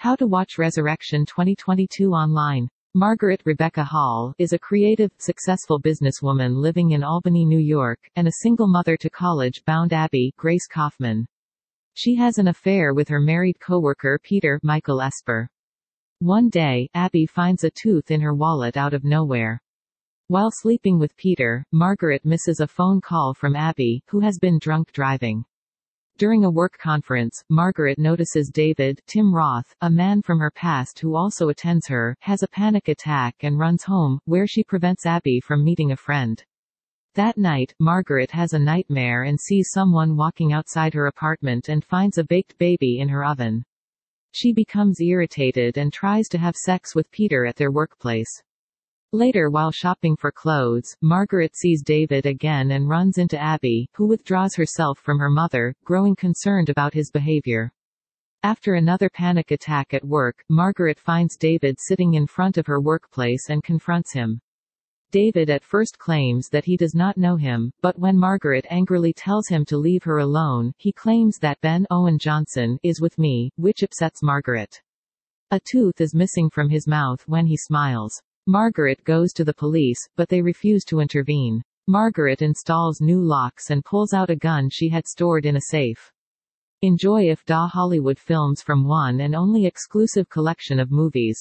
How to watch Resurrection 2022 online. Margaret Rebecca Hall is a creative, successful businesswoman living in Albany, New York, and a single mother to college-bound Abby, Grace Kaufman. She has an affair with her married coworker Peter, Michael Esper. One day, Abby finds a tooth in her wallet out of nowhere. While sleeping with Peter, Margaret misses a phone call from Abby, who has been drunk driving. During a work conference, Margaret notices David, Tim Roth, a man from her past who also attends her, has a panic attack and runs home, where she prevents Abby from meeting a friend. That night, Margaret has a nightmare and sees someone walking outside her apartment and finds a baked baby in her oven. She becomes irritated and tries to have sex with Peter at their workplace. Later while shopping for clothes, Margaret sees David again and runs into Abby, who withdraws herself from her mother, growing concerned about his behavior. After another panic attack at work, Margaret finds David sitting in front of her workplace and confronts him. David at first claims that he does not know him, but when Margaret angrily tells him to leave her alone, he claims that Ben Owen Johnson is with me, which upsets Margaret. A tooth is missing from his mouth when he smiles. Margaret goes to the police, but they refuse to intervene. Margaret installs new locks and pulls out a gun she had stored in a safe. Enjoy Afdah Hollywood films from one and only exclusive collection of movies.